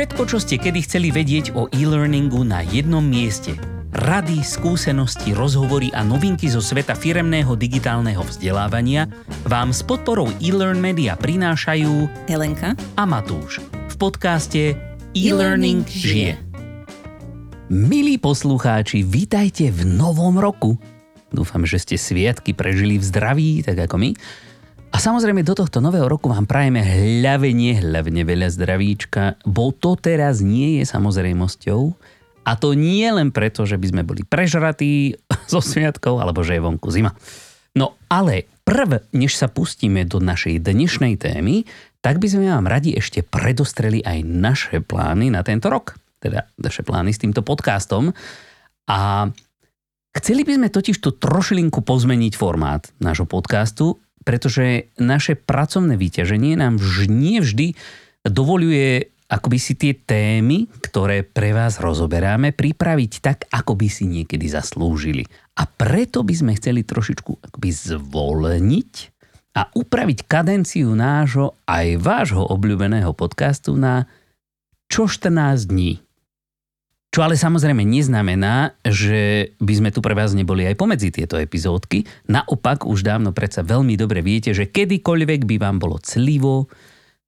Všetko, čo ste kedy chceli vedieť o e-learningu na jednom mieste. Rady, skúsenosti, rozhovory a novinky zo sveta firemného digitálneho vzdelávania vám s podporou e-learn media prinášajú Helenka a Matúš v podcaste E-Learning žije. Milí poslucháči, vítajte v novom roku. Dúfam, že ste sviatky prežili v zdraví, tak ako my. A samozrejme do tohto nového roku vám prajeme hľavenie, hlavne veľa zdravíčka, bo to teraz nie je samozrejmosťou. A to nie len preto, že by sme boli prežratí zo sviatkov, alebo že je vonku zima. No ale prv, než sa pustíme do našej dnešnej témy, tak by sme vám radi ešte predostreli aj naše plány na tento rok. Teda naše plány s týmto podcastom. A chceli by sme totiž tu trošilinku pozmeniť formát nášho podcastu, pretože naše pracovné vyťaženie nám vž, nie vždy dovoluje akoby si tie témy, ktoré pre vás rozoberáme, pripraviť tak, ako by si niekedy zaslúžili. A preto by sme chceli trošičku akoby zvolniť a upraviť kadenciu nášho aj vášho obľúbeného podcastu na čo 14 dní. Čo ale samozrejme neznamená, že by sme tu pre vás neboli aj pomedzi tieto epizódky. Naopak už dávno predsa veľmi dobre viete, že kedykoľvek by vám bolo clivo,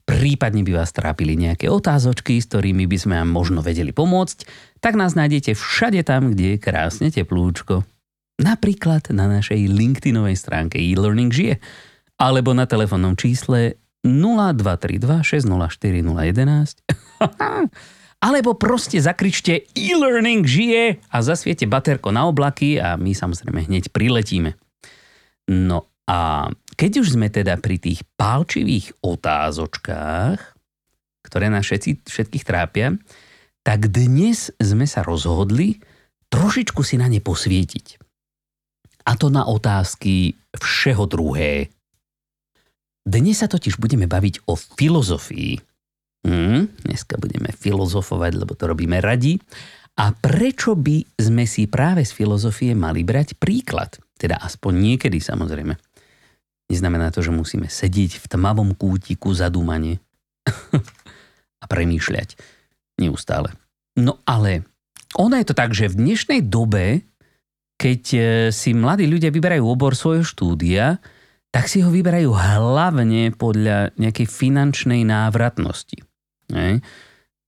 prípadne by vás trápili nejaké otázočky, s ktorými by sme vám možno vedeli pomôcť, tak nás nájdete všade tam, kde je krásne teplúčko. Napríklad na našej LinkedInovej stránke e-learning žije, alebo na telefónnom čísle 0232 604 011 alebo proste zakričte e-learning žije a zasviete baterko na oblaky a my samozrejme hneď priletíme. No a keď už sme teda pri tých pálčivých otázočkách, ktoré nás všetci, všetkých trápia, tak dnes sme sa rozhodli trošičku si na ne posvietiť. A to na otázky všeho druhé. Dnes sa totiž budeme baviť o filozofii Hmm, dneska budeme filozofovať, lebo to robíme radi. A prečo by sme si práve z filozofie mali brať príklad? Teda aspoň niekedy samozrejme. Neznamená to, že musíme sedieť v tmavom kútiku zadúmanie a premýšľať neustále. No ale ono je to tak, že v dnešnej dobe, keď e, si mladí ľudia vyberajú obor svojho štúdia, tak si ho vyberajú hlavne podľa nejakej finančnej návratnosti. Ne?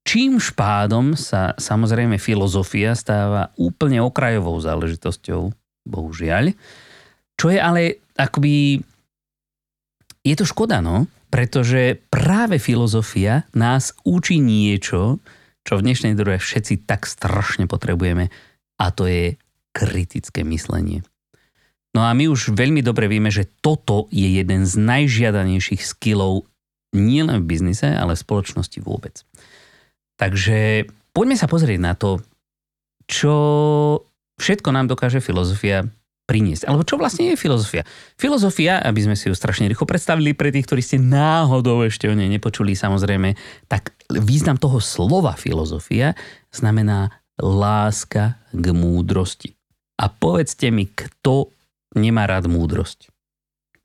Čím špádom sa samozrejme filozofia stáva úplne okrajovou záležitosťou, bohužiaľ. Čo je ale akoby... Je to škoda, no? Pretože práve filozofia nás učí niečo, čo v dnešnej dobe všetci tak strašne potrebujeme a to je kritické myslenie. No a my už veľmi dobre vieme, že toto je jeden z najžiadanejších skillov nielen v biznise, ale v spoločnosti vôbec. Takže poďme sa pozrieť na to, čo všetko nám dokáže filozofia priniesť. Alebo čo vlastne je filozofia? Filozofia, aby sme si ju strašne rýchlo predstavili pre tých, ktorí ste náhodou ešte o nej nepočuli, samozrejme, tak význam toho slova filozofia znamená láska k múdrosti. A povedzte mi, kto nemá rád múdrosť?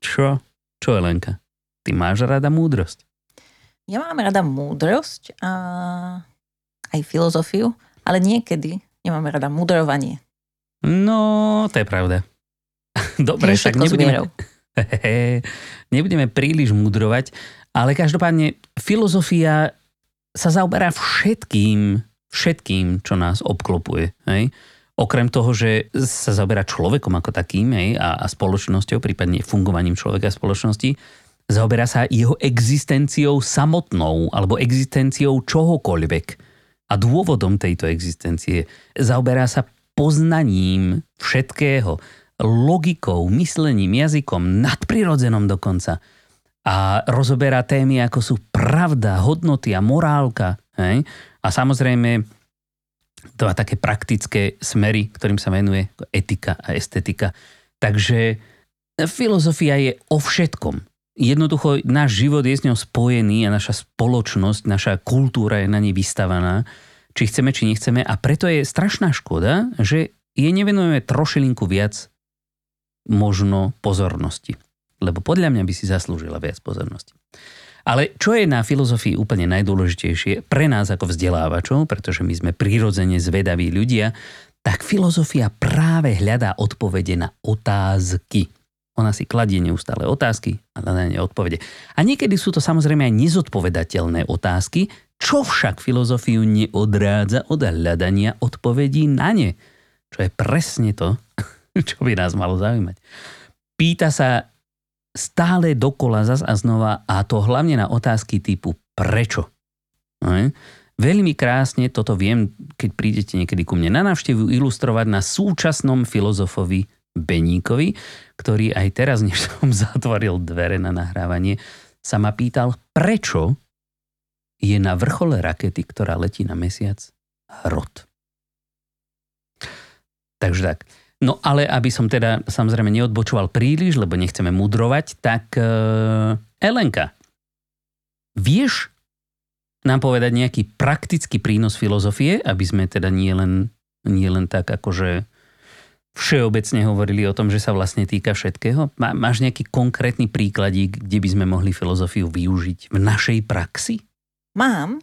Čo? Čo, Elenka? Ty máš rada múdrosť? Ja mám rada múdrosť a aj filozofiu, ale niekedy nemám rada mudrovanie. No, to je pravda. Dobre, tak nebudeme, nebudeme príliš mudrovať, ale každopádne filozofia sa zaoberá všetkým, všetkým, čo nás obklopuje. Hej? Okrem toho, že sa zaoberá človekom ako takým hej, a, a spoločnosťou, prípadne fungovaním človeka a spoločnosti, Zaoberá sa jeho existenciou samotnou alebo existenciou čohokoľvek. A dôvodom tejto existencie zaoberá sa poznaním všetkého, logikou, myslením, jazykom, nadprirodzenom dokonca. A rozoberá témy, ako sú pravda, hodnoty a morálka. Hej? A samozrejme dva také praktické smery, ktorým sa venuje etika a estetika. Takže filozofia je o všetkom jednoducho náš život je s ňou spojený a naša spoločnosť, naša kultúra je na nej vystavaná, či chceme, či nechceme a preto je strašná škoda, že jej nevenujeme trošilinku viac možno pozornosti. Lebo podľa mňa by si zaslúžila viac pozornosti. Ale čo je na filozofii úplne najdôležitejšie pre nás ako vzdelávačov, pretože my sme prirodzene zvedaví ľudia, tak filozofia práve hľadá odpovede na otázky. Ona si kladie neustále otázky a na ne odpovede. A niekedy sú to samozrejme aj nezodpovedateľné otázky, čo však filozofiu neodrádza od hľadania odpovedí na ne. Čo je presne to, čo by nás malo zaujímať. Pýta sa stále dokola zas a znova a to hlavne na otázky typu prečo. No, Veľmi krásne toto viem, keď prídete niekedy ku mne na návštevu, ilustrovať na súčasnom filozofovi Beníkovi, ktorý aj teraz, než som zatvoril dvere na nahrávanie, sa ma pýtal, prečo je na vrchole rakety, ktorá letí na mesiac, hrot. Takže tak. No ale aby som teda samozrejme neodbočoval príliš, lebo nechceme mudrovať, tak uh, Elenka, vieš nám povedať nejaký praktický prínos filozofie, aby sme teda nie len, nie len tak akože všeobecne hovorili o tom, že sa vlastne týka všetkého? Má, máš nejaký konkrétny príkladík, kde by sme mohli filozofiu využiť v našej praxi? Mám.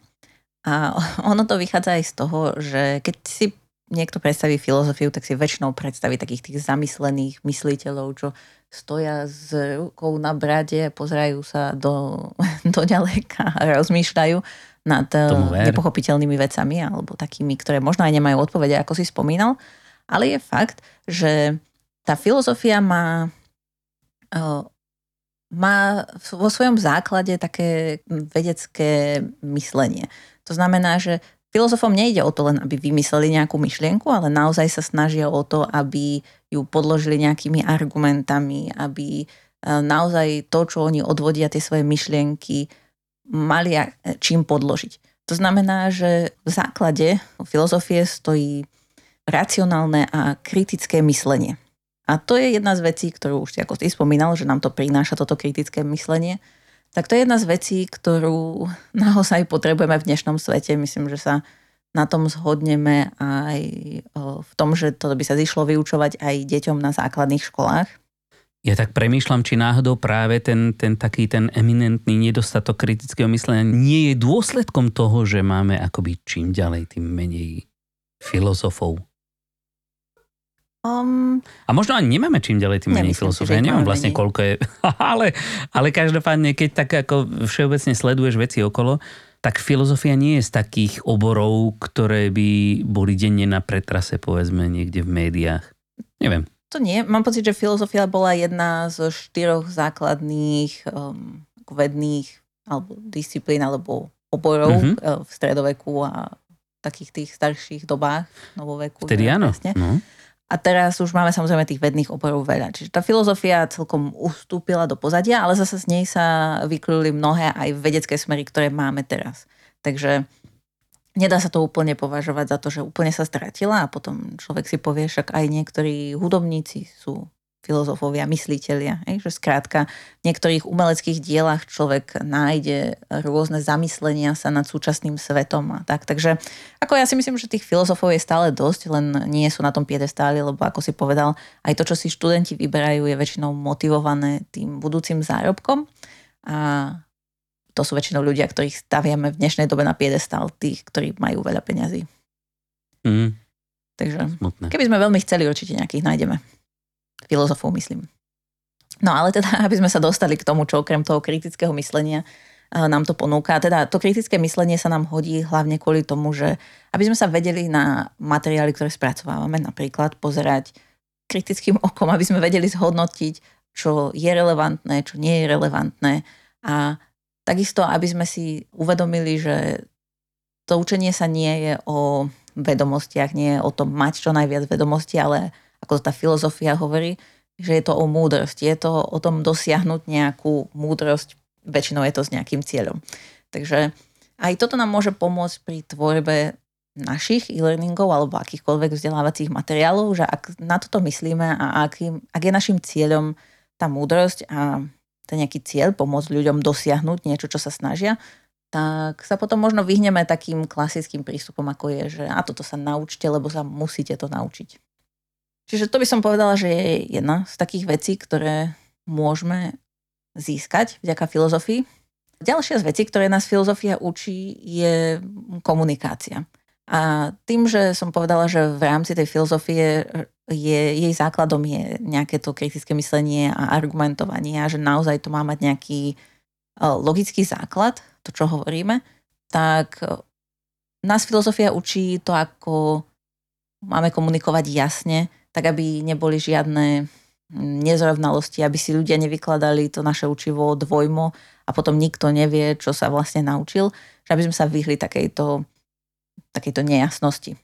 A ono to vychádza aj z toho, že keď si niekto predstaví filozofiu, tak si väčšinou predstaví takých tých zamyslených mysliteľov, čo stoja s rukou na brade, pozerajú sa do, do ďaleka a rozmýšľajú nad eh, nepochopiteľnými vecami alebo takými, ktoré možno aj nemajú odpovede, ako si spomínal. Ale je fakt, že tá filozofia má, má vo svojom základe také vedecké myslenie. To znamená, že Filozofom nejde o to len, aby vymysleli nejakú myšlienku, ale naozaj sa snažia o to, aby ju podložili nejakými argumentami, aby e, naozaj to, čo oni odvodia, tie svoje myšlienky, mali čím podložiť. To znamená, že v základe filozofie stojí racionálne a kritické myslenie. A to je jedna z vecí, ktorú už ako ty spomínal, že nám to prináša toto kritické myslenie tak to je jedna z vecí, ktorú naozaj potrebujeme v dnešnom svete. Myslím, že sa na tom zhodneme aj v tom, že to by sa zišlo vyučovať aj deťom na základných školách. Ja tak premýšľam, či náhodou práve ten, ten taký ten eminentný nedostatok kritického myslenia nie je dôsledkom toho, že máme akoby čím ďalej, tým menej filozofov Um, a možno ani nemáme čím ďalej tým menej filozofie. Ja neviem vlastne, menej. koľko je. ale, ale každopádne, keď tak ako všeobecne sleduješ veci okolo, tak filozofia nie je z takých oborov, ktoré by boli denne na pretrase, povedzme, niekde v médiách. Neviem. To nie. Mám pocit, že filozofia bola jedna zo štyroch základných um, vedných alebo disciplín alebo oborov mm-hmm. v stredoveku a takých tých starších dobách novoveku. Vtedy áno. No. A teraz už máme samozrejme tých vedných oborov veľa. Čiže tá filozofia celkom ustúpila do pozadia, ale zase z nej sa vykluli mnohé aj vedecké smery, ktoré máme teraz. Takže nedá sa to úplne považovať za to, že úplne sa stratila a potom človek si povie, však aj niektorí hudobníci sú filozofovia, mysliteľia. Že skrátka v niektorých umeleckých dielach človek nájde rôzne zamyslenia sa nad súčasným svetom a tak. Takže ako ja si myslím, že tých filozofov je stále dosť, len nie sú na tom piedestáli, lebo ako si povedal, aj to, čo si študenti vyberajú, je väčšinou motivované tým budúcim zárobkom. A to sú väčšinou ľudia, ktorých staviame v dnešnej dobe na piedestál, tých, ktorí majú veľa peňazí. Mm. Takže Smutné. keby sme veľmi chceli, určite nejakých nájdeme filozofov, myslím. No ale teda, aby sme sa dostali k tomu, čo okrem toho kritického myslenia eh, nám to ponúka. Teda to kritické myslenie sa nám hodí hlavne kvôli tomu, že aby sme sa vedeli na materiály, ktoré spracovávame, napríklad pozerať kritickým okom, aby sme vedeli zhodnotiť, čo je relevantné, čo nie je relevantné. A takisto, aby sme si uvedomili, že to učenie sa nie je o vedomostiach, nie je o tom mať čo najviac vedomostí, ale ako tá filozofia hovorí, že je to o múdrosti. Je to o tom dosiahnuť nejakú múdrosť, väčšinou je to s nejakým cieľom. Takže aj toto nám môže pomôcť pri tvorbe našich e-learningov alebo akýchkoľvek vzdelávacích materiálov, že ak na toto myslíme a ak, ak je našim cieľom tá múdrosť a ten nejaký cieľ pomôcť ľuďom dosiahnuť niečo, čo sa snažia, tak sa potom možno vyhneme takým klasickým prístupom, ako je, že a toto sa naučte, lebo sa musíte to naučiť. Čiže to by som povedala, že je jedna z takých vecí, ktoré môžeme získať vďaka filozofii. Ďalšia z vecí, ktoré nás filozofia učí, je komunikácia. A tým, že som povedala, že v rámci tej filozofie je, jej základom je nejaké to kritické myslenie a argumentovanie a že naozaj to má mať nejaký e, logický základ, to, čo hovoríme, tak e, nás filozofia učí to, ako máme komunikovať jasne, tak aby neboli žiadne nezrovnalosti, aby si ľudia nevykladali to naše učivo dvojmo a potom nikto nevie, čo sa vlastne naučil, že aby sme sa vyhli takejto, takejto nejasnosti.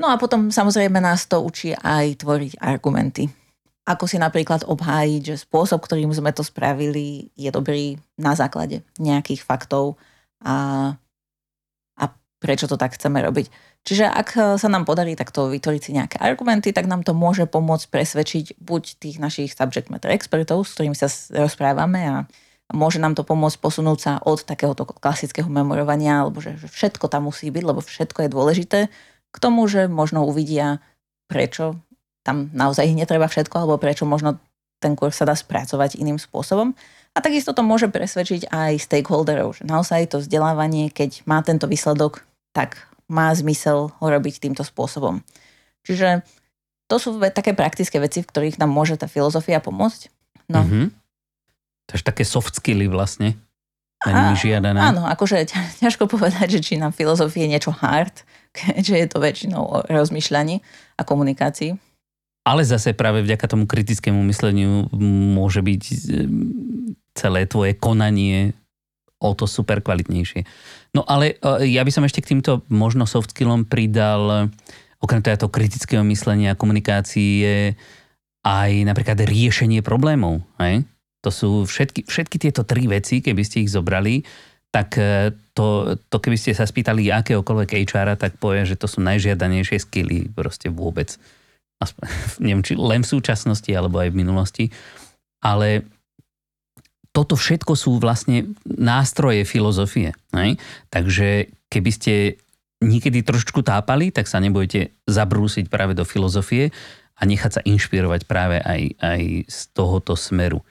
No a potom samozrejme nás to učí aj tvoriť argumenty. Ako si napríklad obhájiť, že spôsob, ktorým sme to spravili, je dobrý na základe nejakých faktov a prečo to tak chceme robiť. Čiže ak e, sa nám podarí takto vytvoriť si nejaké argumenty, tak nám to môže pomôcť presvedčiť buď tých našich subject matter expertov, s ktorými sa rozprávame a môže nám to pomôcť posunúť sa od takéhoto klasického memorovania, alebo že, všetko tam musí byť, lebo všetko je dôležité, k tomu, že možno uvidia, prečo tam naozaj netreba všetko, alebo prečo možno ten kurz sa dá spracovať iným spôsobom. A takisto to môže presvedčiť aj stakeholderov, že naozaj to vzdelávanie, keď má tento výsledok, tak má zmysel ho robiť týmto spôsobom. Čiže to sú také praktické veci, v ktorých nám môže tá filozofia pomôcť. No. Mm-hmm. Takže také soft skilly vlastne. A, žiadané. Áno, akože ťažko povedať, že či nám filozofie je niečo hard, keďže je to väčšinou o rozmýšľaní a komunikácii. Ale zase práve vďaka tomu kritickému mysleniu môže byť e, celé tvoje konanie o to super kvalitnejšie. No ale e, ja by som ešte k týmto možno soft skillom pridal, okrem toho kritického myslenia a komunikácie, aj napríklad riešenie problémov. Hej? To sú všetky, všetky tieto tri veci, keby ste ich zobrali, tak e, to, to keby ste sa spýtali akéhokoľvek HR, tak povie, že to sú najžiadanejšie skilly proste vôbec. Aspoň, neviem, či len v súčasnosti, alebo aj v minulosti. Ale toto všetko sú vlastne nástroje filozofie. Ne? Takže keby ste niekedy trošku tápali, tak sa nebojte zabrúsiť práve do filozofie a nechať sa inšpirovať práve aj, aj z tohoto smeru.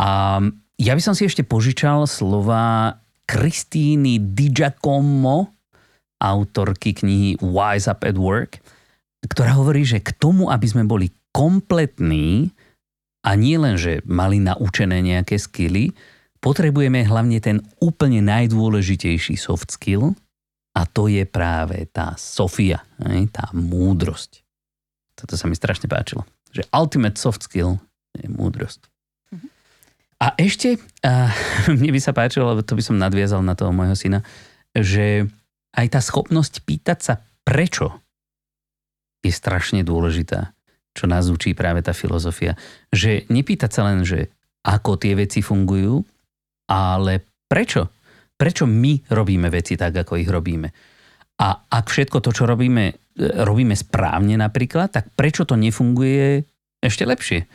A ja by som si ešte požičal slova Kristíny Digiacomo, autorky knihy Wise Up at Work, ktorá hovorí, že k tomu, aby sme boli kompletní, a nie len, že mali naučené nejaké skily, potrebujeme hlavne ten úplne najdôležitejší soft skill a to je práve tá Sofia, tá múdrosť. Toto sa mi strašne páčilo. Že ultimate soft skill je múdrosť. Mhm. A ešte, a mne by sa páčilo, lebo to by som nadviazal na toho môjho syna, že aj tá schopnosť pýtať sa prečo je strašne dôležitá čo nás učí práve tá filozofia. Že nepýtať sa len, že ako tie veci fungujú, ale prečo? Prečo my robíme veci tak, ako ich robíme? A ak všetko to, čo robíme, robíme správne napríklad, tak prečo to nefunguje ešte lepšie?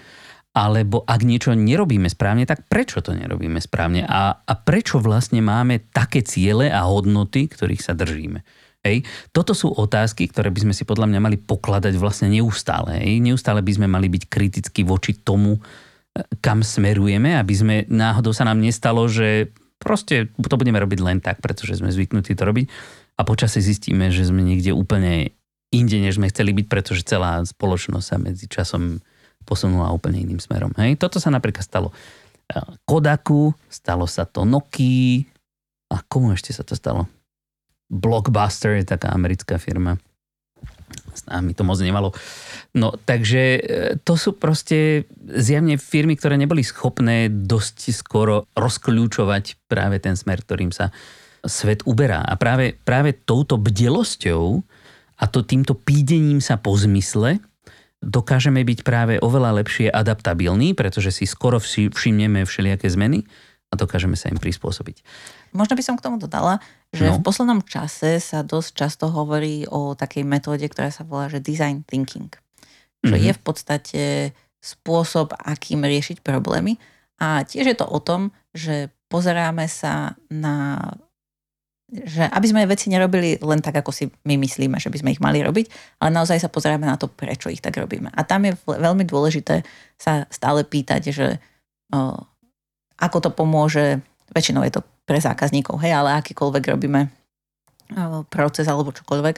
Alebo ak niečo nerobíme správne, tak prečo to nerobíme správne? A, a prečo vlastne máme také ciele a hodnoty, ktorých sa držíme? Hej. Toto sú otázky, ktoré by sme si podľa mňa mali pokladať vlastne neustále. Hej. Neustále by sme mali byť kriticky voči tomu, e, kam smerujeme, aby sme náhodou sa nám nestalo, že proste to budeme robiť len tak, pretože sme zvyknutí to robiť a počasie zistíme, že sme niekde úplne inde, než sme chceli byť, pretože celá spoločnosť sa medzi časom posunula úplne iným smerom. Hej. Toto sa napríklad stalo e, Kodaku, stalo sa to Nokia a komu ešte sa to stalo? Blockbuster je taká americká firma. S nami to moc nemalo. No takže e, to sú proste zjavne firmy, ktoré neboli schopné dosť skoro rozkľúčovať práve ten smer, ktorým sa svet uberá. A práve, práve touto bdelosťou a to týmto pídením sa po zmysle dokážeme byť práve oveľa lepšie adaptabilní, pretože si skoro všimneme všelijaké zmeny a dokážeme sa im prispôsobiť. Možno by som k tomu dodala, že no. v poslednom čase sa dosť často hovorí o takej metóde, ktorá sa volá, že design thinking. Čo mm-hmm. je v podstate spôsob, akým riešiť problémy. A tiež je to o tom, že pozeráme sa na že aby sme veci nerobili len tak, ako si my myslíme, že by sme ich mali robiť, ale naozaj sa pozeráme na to, prečo ich tak robíme. A tam je veľmi dôležité sa stále pýtať, že o, ako to pomôže väčšinou je to pre zákazníkov, hej, ale akýkoľvek robíme proces alebo čokoľvek,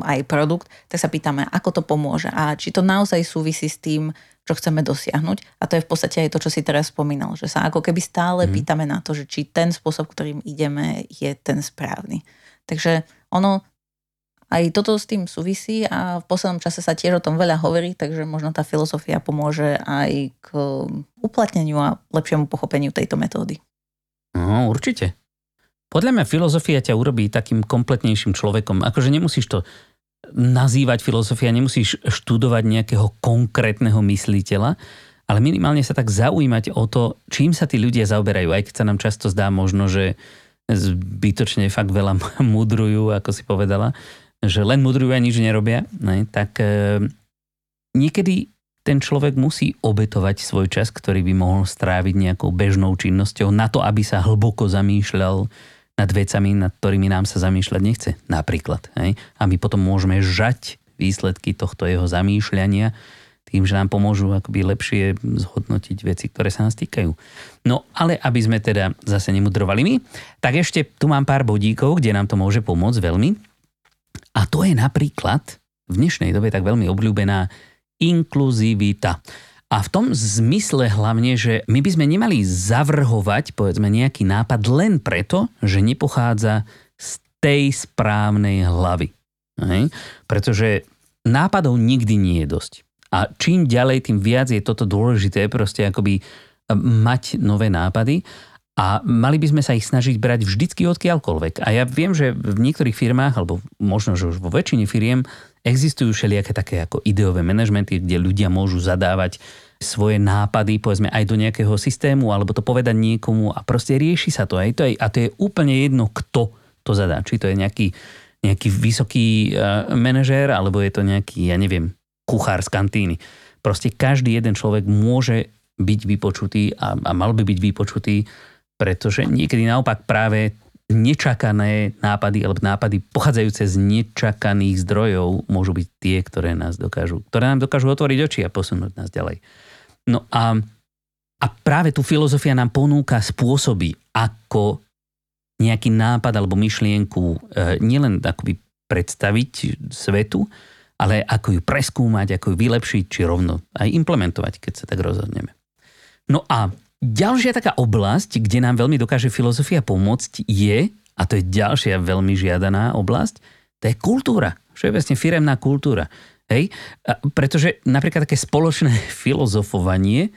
aj produkt, tak sa pýtame, ako to pomôže a či to naozaj súvisí s tým, čo chceme dosiahnuť. A to je v podstate aj to, čo si teraz spomínal, že sa ako keby stále mm. pýtame na to, že či ten spôsob, ktorým ideme, je ten správny. Takže ono aj toto s tým súvisí a v poslednom čase sa tiež o tom veľa hovorí, takže možno tá filozofia pomôže aj k uplatneniu a lepšiemu pochopeniu tejto metódy. No, určite. Podľa mňa filozofia ťa urobí takým kompletnejším človekom. Akože nemusíš to nazývať filozofia, nemusíš študovať nejakého konkrétneho mysliteľa, ale minimálne sa tak zaujímať o to, čím sa tí ľudia zaoberajú, aj keď sa nám často zdá možno, že zbytočne fakt veľa mudrujú, ako si povedala, že len mudrujú a nič nerobia, ne, tak e, niekedy ten človek musí obetovať svoj čas, ktorý by mohol stráviť nejakou bežnou činnosťou na to, aby sa hlboko zamýšľal nad vecami, nad ktorými nám sa zamýšľať nechce. Napríklad. Hej? A my potom môžeme žať výsledky tohto jeho zamýšľania tým, že nám pomôžu akoby lepšie zhodnotiť veci, ktoré sa nás týkajú. No ale aby sme teda zase nemudrovali my, tak ešte tu mám pár bodíkov, kde nám to môže pomôcť veľmi. A to je napríklad v dnešnej dobe tak veľmi obľúbená inkluzivita. A v tom zmysle hlavne, že my by sme nemali zavrhovať povedzme nejaký nápad len preto, že nepochádza z tej správnej hlavy. Hej? Pretože nápadov nikdy nie je dosť. A čím ďalej, tým viac je toto dôležité proste akoby mať nové nápady a mali by sme sa ich snažiť brať vždycky odkiaľkoľvek. A ja viem, že v niektorých firmách, alebo možno, že už vo väčšine firiem, existujú všelijaké také ako ideové manažmenty, kde ľudia môžu zadávať svoje nápady, povedzme aj do nejakého systému, alebo to povedať niekomu a proste rieši sa to. Aj to je, a to je úplne jedno, kto to zadá. Či to je nejaký, nejaký vysoký uh, manažér, alebo je to nejaký, ja neviem, kuchár z kantíny. Proste každý jeden človek môže byť vypočutý a, a mal by byť vypočutý pretože niekedy naopak práve nečakané nápady alebo nápady pochádzajúce z nečakaných zdrojov môžu byť tie, ktoré nás dokážu, ktoré nám dokážu otvoriť oči a posunúť nás ďalej. No a, a práve tu filozofia nám ponúka spôsoby, ako nejaký nápad alebo myšlienku e, nielen akoby predstaviť svetu, ale ako ju preskúmať, ako ju vylepšiť, či rovno aj implementovať, keď sa tak rozhodneme. No a Ďalšia taká oblasť, kde nám veľmi dokáže filozofia pomôcť je, a to je ďalšia veľmi žiadaná oblasť, to je kultúra. Všeobecne firemná kultúra. Hej? A pretože napríklad také spoločné filozofovanie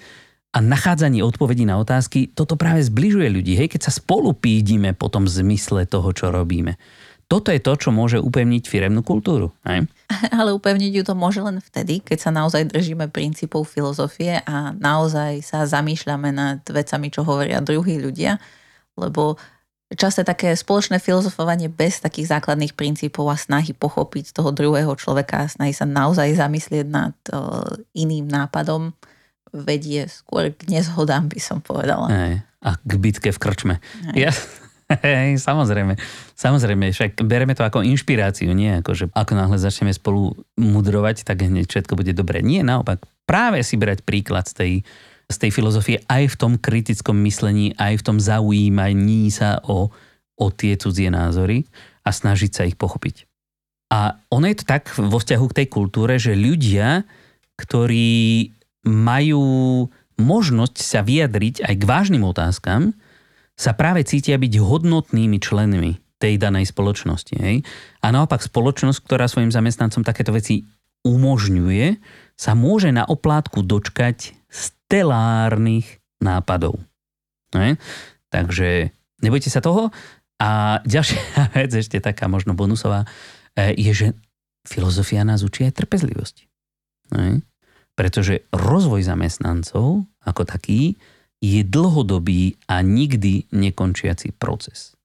a nachádzanie odpovedí na otázky, toto práve zbližuje ľudí. Hej? Keď sa spolu pídime po tom zmysle toho, čo robíme. Toto je to, čo môže upevniť firemnú kultúru. Hej? Ale upevniť ju to môže len vtedy, keď sa naozaj držíme princípov filozofie a naozaj sa zamýšľame nad vecami, čo hovoria druhí ľudia, lebo často také spoločné filozofovanie bez takých základných princípov a snahy pochopiť toho druhého človeka a snahy sa naozaj zamyslieť nad iným nápadom vedie skôr k nezhodám, by som povedala. Hej. A k bitke v krčme. Ja, Hej, samozrejme. Samozrejme, však bereme to ako inšpiráciu, nie ako, že ako náhle začneme spolu mudrovať, tak hneď všetko bude dobré. Nie, naopak. Práve si brať príklad z tej, z tej filozofie aj v tom kritickom myslení, aj v tom zaujímaní sa o, o tie cudzie názory a snažiť sa ich pochopiť. A ono je to tak vo vzťahu k tej kultúre, že ľudia, ktorí majú možnosť sa vyjadriť aj k vážnym otázkam, sa práve cítia byť hodnotnými členmi tej danej spoločnosti. Hej? A naopak spoločnosť, ktorá svojim zamestnancom takéto veci umožňuje, sa môže na oplátku dočkať stelárnych nápadov. Hej? Takže nebojte sa toho. A ďalšia vec, ešte taká možno bonusová, e, je, že filozofia nás učí aj trpezlivosti. Hej? Pretože rozvoj zamestnancov ako taký je dlhodobý a nikdy nekončiaci proces.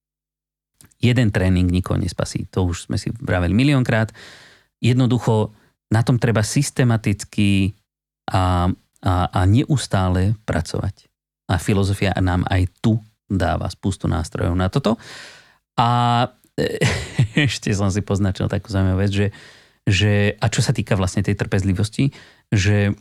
Jeden tréning nikoho nespasí, to už sme si vraveli miliónkrát. Jednoducho na tom treba systematicky a, a, a neustále pracovať. A filozofia nám aj tu dáva spustu nástrojov na toto. A ešte som si poznačil takú zaujímavú vec, že, že a čo sa týka vlastne tej trpezlivosti, že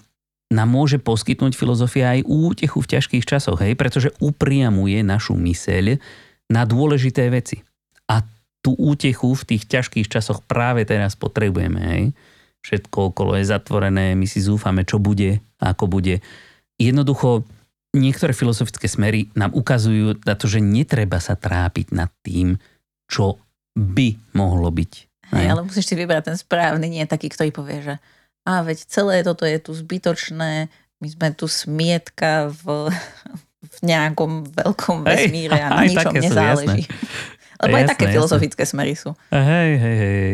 nám môže poskytnúť filozofia aj útechu v ťažkých časoch, hej, pretože upriamuje našu myseľ na dôležité veci. A tú útechu v tých ťažkých časoch práve teraz potrebujeme, hej. Všetko okolo je zatvorené, my si zúfame, čo bude, ako bude. Jednoducho, niektoré filozofické smery nám ukazujú na to, že netreba sa trápiť nad tým, čo by mohlo byť. Hej, ale musíš si vybrať ten správny, nie taký, ktorý povie, že a veď celé toto je tu zbytočné, my sme tu smietka v, v nejakom veľkom vesmíre a na ničom nezáleží. Lebo jasné, aj také jasné. filozofické smery sú. Hej, hej, hej.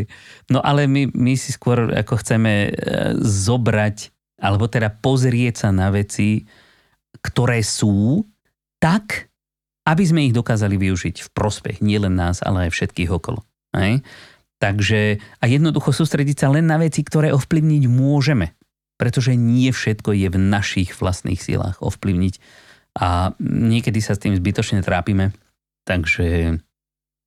No ale my, my si skôr ako chceme e, zobrať, alebo teda pozrieť sa na veci, ktoré sú tak, aby sme ich dokázali využiť v prospech nielen nás, ale aj všetkých okolo. Hej? Takže a jednoducho sústrediť sa len na veci, ktoré ovplyvniť môžeme. Pretože nie všetko je v našich vlastných silách ovplyvniť. A niekedy sa s tým zbytočne trápime. Takže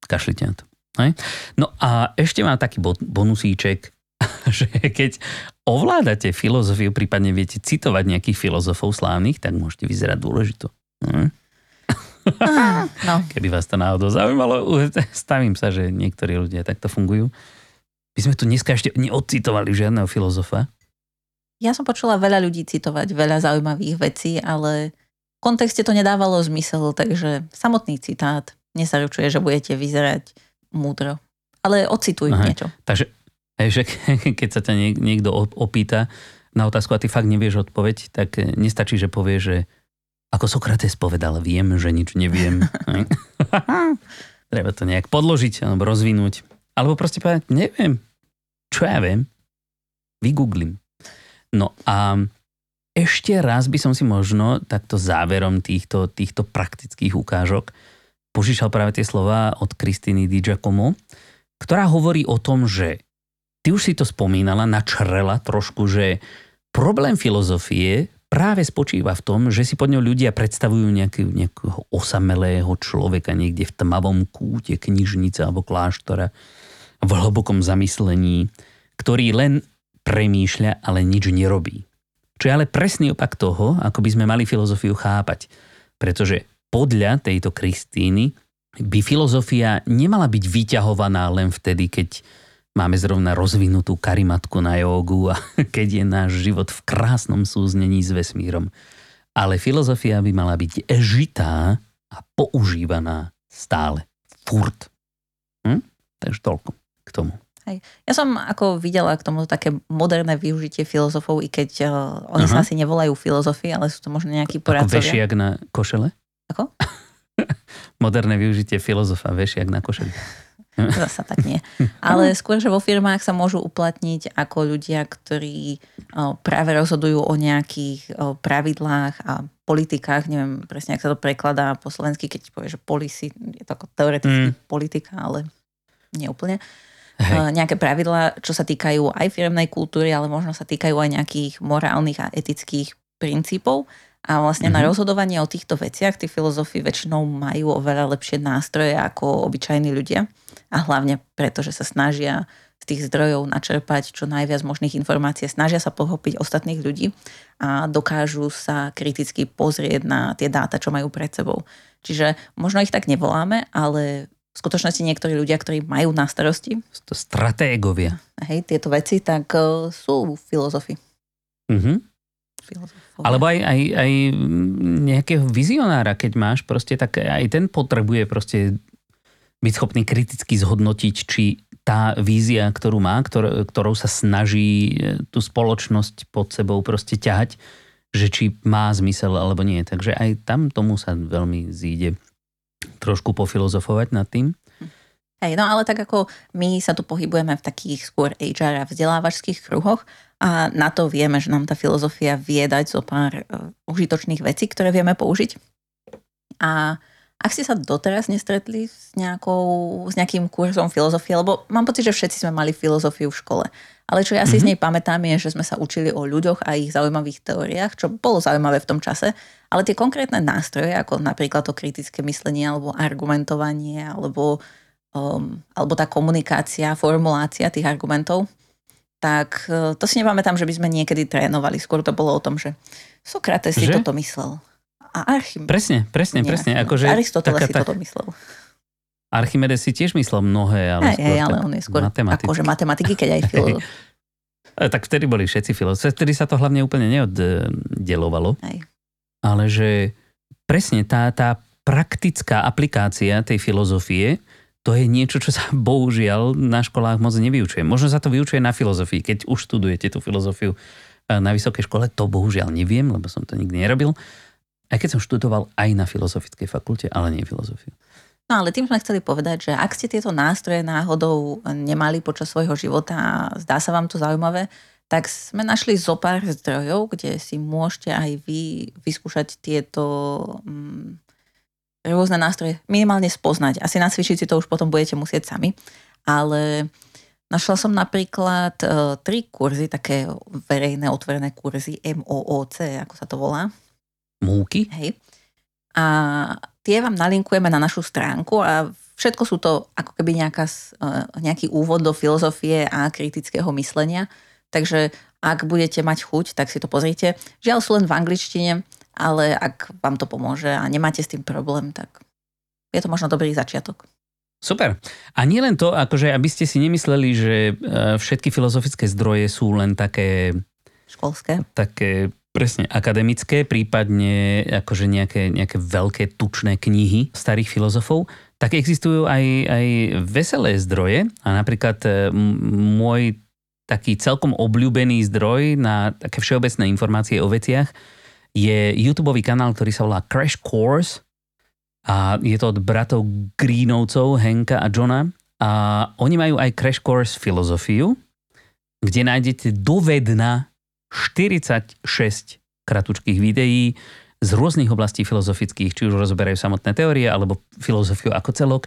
kašlite na to. Hej? No a ešte mám taký bonusíček, že keď ovládate filozofiu, prípadne viete citovať nejakých filozofov slávnych, tak môžete vyzerať dôležito. Hm? No. Keby vás to náhodou zaujímalo, stavím sa, že niektorí ľudia takto fungujú. My sme tu dneska ešte neodcitovali žiadneho filozofa. Ja som počula veľa ľudí citovať, veľa zaujímavých vecí, ale v kontexte to nedávalo zmysel, takže samotný citát nesaručuje, že budete vyzerať múdro. Ale ocituj Aha, niečo. Takže že keď sa ťa niekto opýta na otázku a ty fakt nevieš odpoveď, tak nestačí, že povie, že ako Sokrates povedal, viem, že nič neviem. Treba to nejak podložiť alebo rozvinúť. Alebo proste povedať, neviem. Čo ja viem? Vygooglím. No a ešte raz by som si možno takto záverom týchto, týchto praktických ukážok požičal práve tie slova od Kristiny Di Giacomo, ktorá hovorí o tom, že ty už si to spomínala, načrela trošku, že problém filozofie práve spočíva v tom, že si pod ňou ľudia predstavujú nejaký, nejakého osamelého človeka niekde v tmavom kúte knižnice alebo kláštora v hlbokom zamyslení, ktorý len premýšľa, ale nič nerobí. Čo je ale presný opak toho, ako by sme mali filozofiu chápať. Pretože podľa tejto Kristíny by filozofia nemala byť vyťahovaná len vtedy, keď Máme zrovna rozvinutú karimatku na jogu a keď je náš život v krásnom súznení s vesmírom. Ale filozofia by mala byť žitá a používaná stále. Furt. Hm? Takže toľko k tomu. Hej. Ja som ako videla k tomu také moderné využitie filozofov, i keď uh, oni Aha. sa asi nevolajú filozofy, ale sú to možno nejakí poradcovia. Ako vešiak na košele? Ako? moderné využitie filozofa, vešiak na košeli. Zasa tak nie. Ale skôr, že vo firmách sa môžu uplatniť ako ľudia, ktorí práve rozhodujú o nejakých pravidlách a politikách. Neviem presne, ak sa to prekladá po slovensky, keď povie, že policy, je to ako teoreticky mm. politika, ale nie úplne. Hej. Nejaké pravidlá, čo sa týkajú aj firmnej kultúry, ale možno sa týkajú aj nejakých morálnych a etických princípov. A vlastne mm-hmm. na mhm. rozhodovanie o týchto veciach tí filozofi väčšinou majú oveľa lepšie nástroje ako obyčajní ľudia a hlavne preto, že sa snažia z tých zdrojov načerpať čo najviac možných informácií, snažia sa pochopiť ostatných ľudí a dokážu sa kriticky pozrieť na tie dáta, čo majú pred sebou. Čiže možno ich tak nevoláme, ale v skutočnosti niektorí ľudia, ktorí majú na starosti to stratégovia. Hej, tieto veci, tak uh, sú filozofi. Mm-hmm. Alebo aj, aj, aj nejakého vizionára, keď máš proste, tak aj ten potrebuje proste byť schopný kriticky zhodnotiť, či tá vízia, ktorú má, ktor- ktorou sa snaží e, tú spoločnosť pod sebou proste ťahať, že či má zmysel alebo nie. Takže aj tam tomu sa veľmi zíde trošku pofilozofovať nad tým. Hej, no ale tak ako my sa tu pohybujeme v takých skôr HR a vzdelávačských kruhoch a na to vieme, že nám tá filozofia vie dať zo pár uh, užitočných vecí, ktoré vieme použiť. A ak ste sa doteraz nestretli s, nejakou, s nejakým kurzom filozofie, lebo mám pocit, že všetci sme mali filozofiu v škole. Ale čo ja si mm-hmm. z mhm. nej pamätám je, že sme sa učili o ľuďoch a ich zaujímavých teóriách, čo bolo zaujímavé v tom čase. Ale tie konkrétne nástroje, ako napríklad to kritické myslenie, alebo argumentovanie, alebo, um, alebo tá komunikácia, formulácia tých argumentov, tak e, to si nepamätám, že by sme niekedy trénovali. Skôr to bolo o tom, že Sokrates si Že? toto myslel. A Archimedes. Presne, presne, Nie, presne. Akože Aristoteles si tá- toto myslel. Archimedes si tiež myslel mnohé, ale Hej, skôr hej, ale tak on je skôr matematicky. akože matematiky, keď aj filozof. E, Tak vtedy boli všetci filozofi. Vtedy sa to hlavne úplne neoddelovalo. Ale že presne tá, tá praktická aplikácia tej filozofie, to je niečo, čo sa bohužiaľ na školách moc nevyučuje. Možno sa to vyučuje na filozofii, keď už študujete tú filozofiu e, na vysokej škole, to bohužiaľ neviem, lebo som to nikdy nerobil. Aj keď som študoval aj na filozofickej fakulte, ale nie filozofiu. No ale tým sme chceli povedať, že ak ste tieto nástroje náhodou nemali počas svojho života a zdá sa vám to zaujímavé, tak sme našli zo pár zdrojov, kde si môžete aj vy vyskúšať tieto mm, rôzne nástroje minimálne spoznať. Asi nacvičiť si to už potom budete musieť sami. Ale našla som napríklad e, tri kurzy, také verejné otvorené kurzy MOOC, ako sa to volá. Múky? Hej. A tie vám nalinkujeme na našu stránku a všetko sú to ako keby nejaká, eh, nejaký úvod do filozofie a kritického myslenia. Takže ak budete mať chuť, tak si to pozrite. Žiaľ sú len v angličtine, ale ak vám to pomôže a nemáte s tým problém, tak je to možno dobrý začiatok. Super. A nie len to, akože aby ste si nemysleli, že e, všetky filozofické zdroje sú len také Školské. také presne akademické, prípadne akože nejaké, nejaké veľké tučné knihy starých filozofov, tak existujú aj, aj veselé zdroje a napríklad e, môj taký celkom obľúbený zdroj na také všeobecné informácie o veciach je YouTube kanál, ktorý sa volá Crash Course a je to od bratov Greenovcov, Henka a Johna a oni majú aj Crash Course filozofiu, kde nájdete dovedna 46 kratučkých videí z rôznych oblastí filozofických, či už rozoberajú samotné teórie, alebo filozofiu ako celok.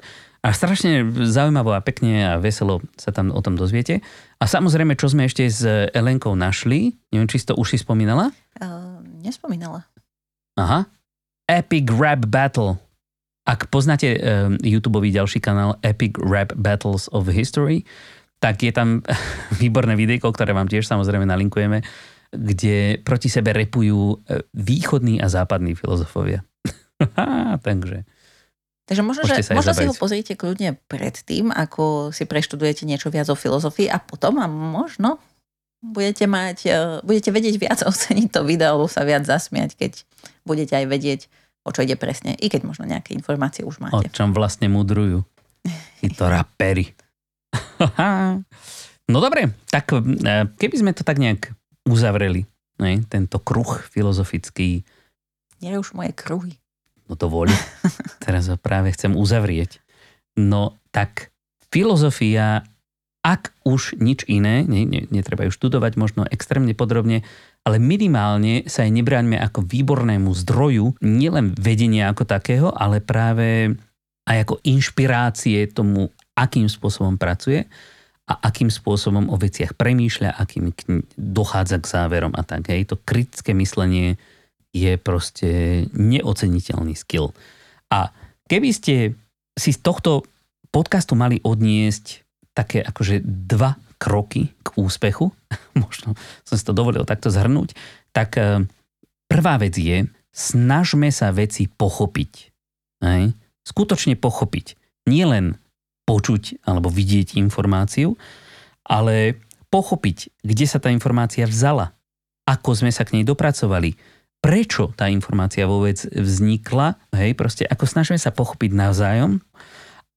A strašne zaujímavo a pekne a veselo sa tam o tom dozviete. A samozrejme, čo sme ešte s Elenkou našli, neviem, či si to už si spomínala, Uh, nespomínala. Aha. Epic Rap Battle. Ak poznáte um, YouTube ďalší kanál Epic Rap Battles of History, tak je tam výborné videjko, ktoré vám tiež samozrejme nalinkujeme, kde proti sebe repujú e, východní a západní filozofovia. Takže Takže možno, že, možno si ho pozrite kľudne predtým, ako si preštudujete niečo viac o filozofii a potom a možno budete mať, eh, budete vedieť viac oceniť to video, alebo sa viac zasmiať, keď budete aj vedieť, o čo ide presne. I keď možno nejaké informácie už o máte. čom vlastne mudrujú títo rapery. no dobre, tak e, keby sme to tak nejak uzavreli, ne, tento kruh filozofický, Nie už moje kruhy. No to voľ. Teraz ho práve chcem uzavrieť. No tak filozofia, ak už nič iné, ne, ne, netreba ju študovať možno extrémne podrobne, ale minimálne sa aj nebráňme ako výbornému zdroju nielen vedenia ako takého, ale práve aj ako inšpirácie tomu, akým spôsobom pracuje a akým spôsobom o veciach premýšľa, akým dochádza k záverom a tak. Hej. To kritické myslenie je proste neoceniteľný skill. A keby ste si z tohto podcastu mali odniesť také akože dva kroky k úspechu, možno som si to dovolil takto zhrnúť, tak eh, prvá vec je, snažme sa veci pochopiť. Hej? Skutočne pochopiť. Nielen počuť alebo vidieť informáciu, ale pochopiť, kde sa tá informácia vzala, ako sme sa k nej dopracovali, prečo tá informácia vôbec vznikla, hej, proste ako snažíme sa pochopiť navzájom.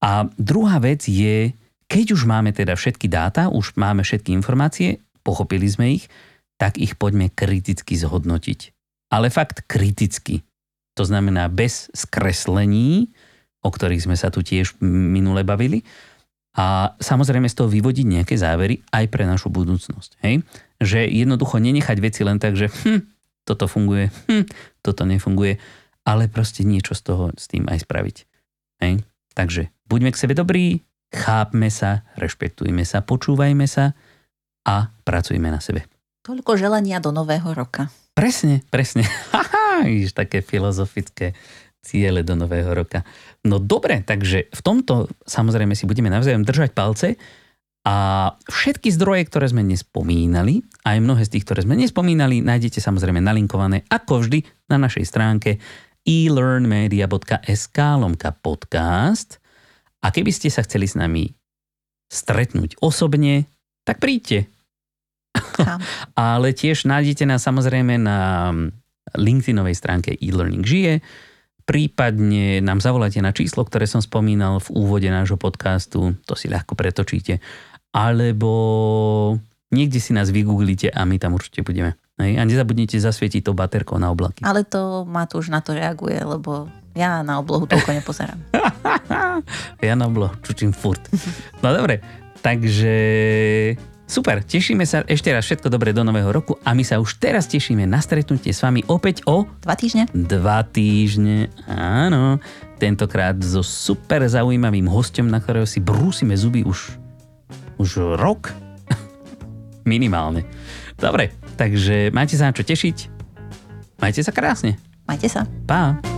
A druhá vec je, keď už máme teda všetky dáta, už máme všetky informácie, pochopili sme ich, tak ich poďme kriticky zhodnotiť. Ale fakt kriticky. To znamená bez skreslení, o ktorých sme sa tu tiež minule bavili. A samozrejme z toho vyvodiť nejaké závery aj pre našu budúcnosť. Hej? Že jednoducho nenechať veci len tak, že hm, toto funguje, hm, toto nefunguje, ale proste niečo z toho s tým aj spraviť. Hej? Takže buďme k sebe dobrí, chápme sa, rešpektujme sa, počúvajme sa a pracujme na sebe. Toľko želania do nového roka. Presne, presne. Haha, vidíš, také filozofické ciele do nového roka. No dobre, takže v tomto samozrejme si budeme navzájom držať palce A všetky zdroje, ktoré sme nespomínali, aj mnohé z tých, ktoré sme nespomínali, nájdete samozrejme nalinkované ako vždy na našej stránke elearnmedia.sk lomka podcast. A keby ste sa chceli s nami stretnúť osobne, tak príďte. Ale tiež nájdete nás samozrejme na LinkedInovej stránke e-learning žije, prípadne nám zavolajte na číslo, ktoré som spomínal v úvode nášho podcastu, to si ľahko pretočíte alebo niekde si nás vygooglite a my tam určite budeme. Hej? A nezabudnite zasvietiť to baterkou na oblaky. Ale to už na to reaguje, lebo ja na oblohu toľko nepozerám. ja na oblohu čučím furt. No dobre, takže super, tešíme sa ešte raz všetko dobré do nového roku a my sa už teraz tešíme na stretnutie s vami opäť o... Dva týždne. Dva týždne, áno. Tentokrát so super zaujímavým hostom, na ktorého si brúsime zuby už už rok? Minimálne. Dobre, takže majte sa na čo tešiť. Majte sa krásne. Majte sa. Pa.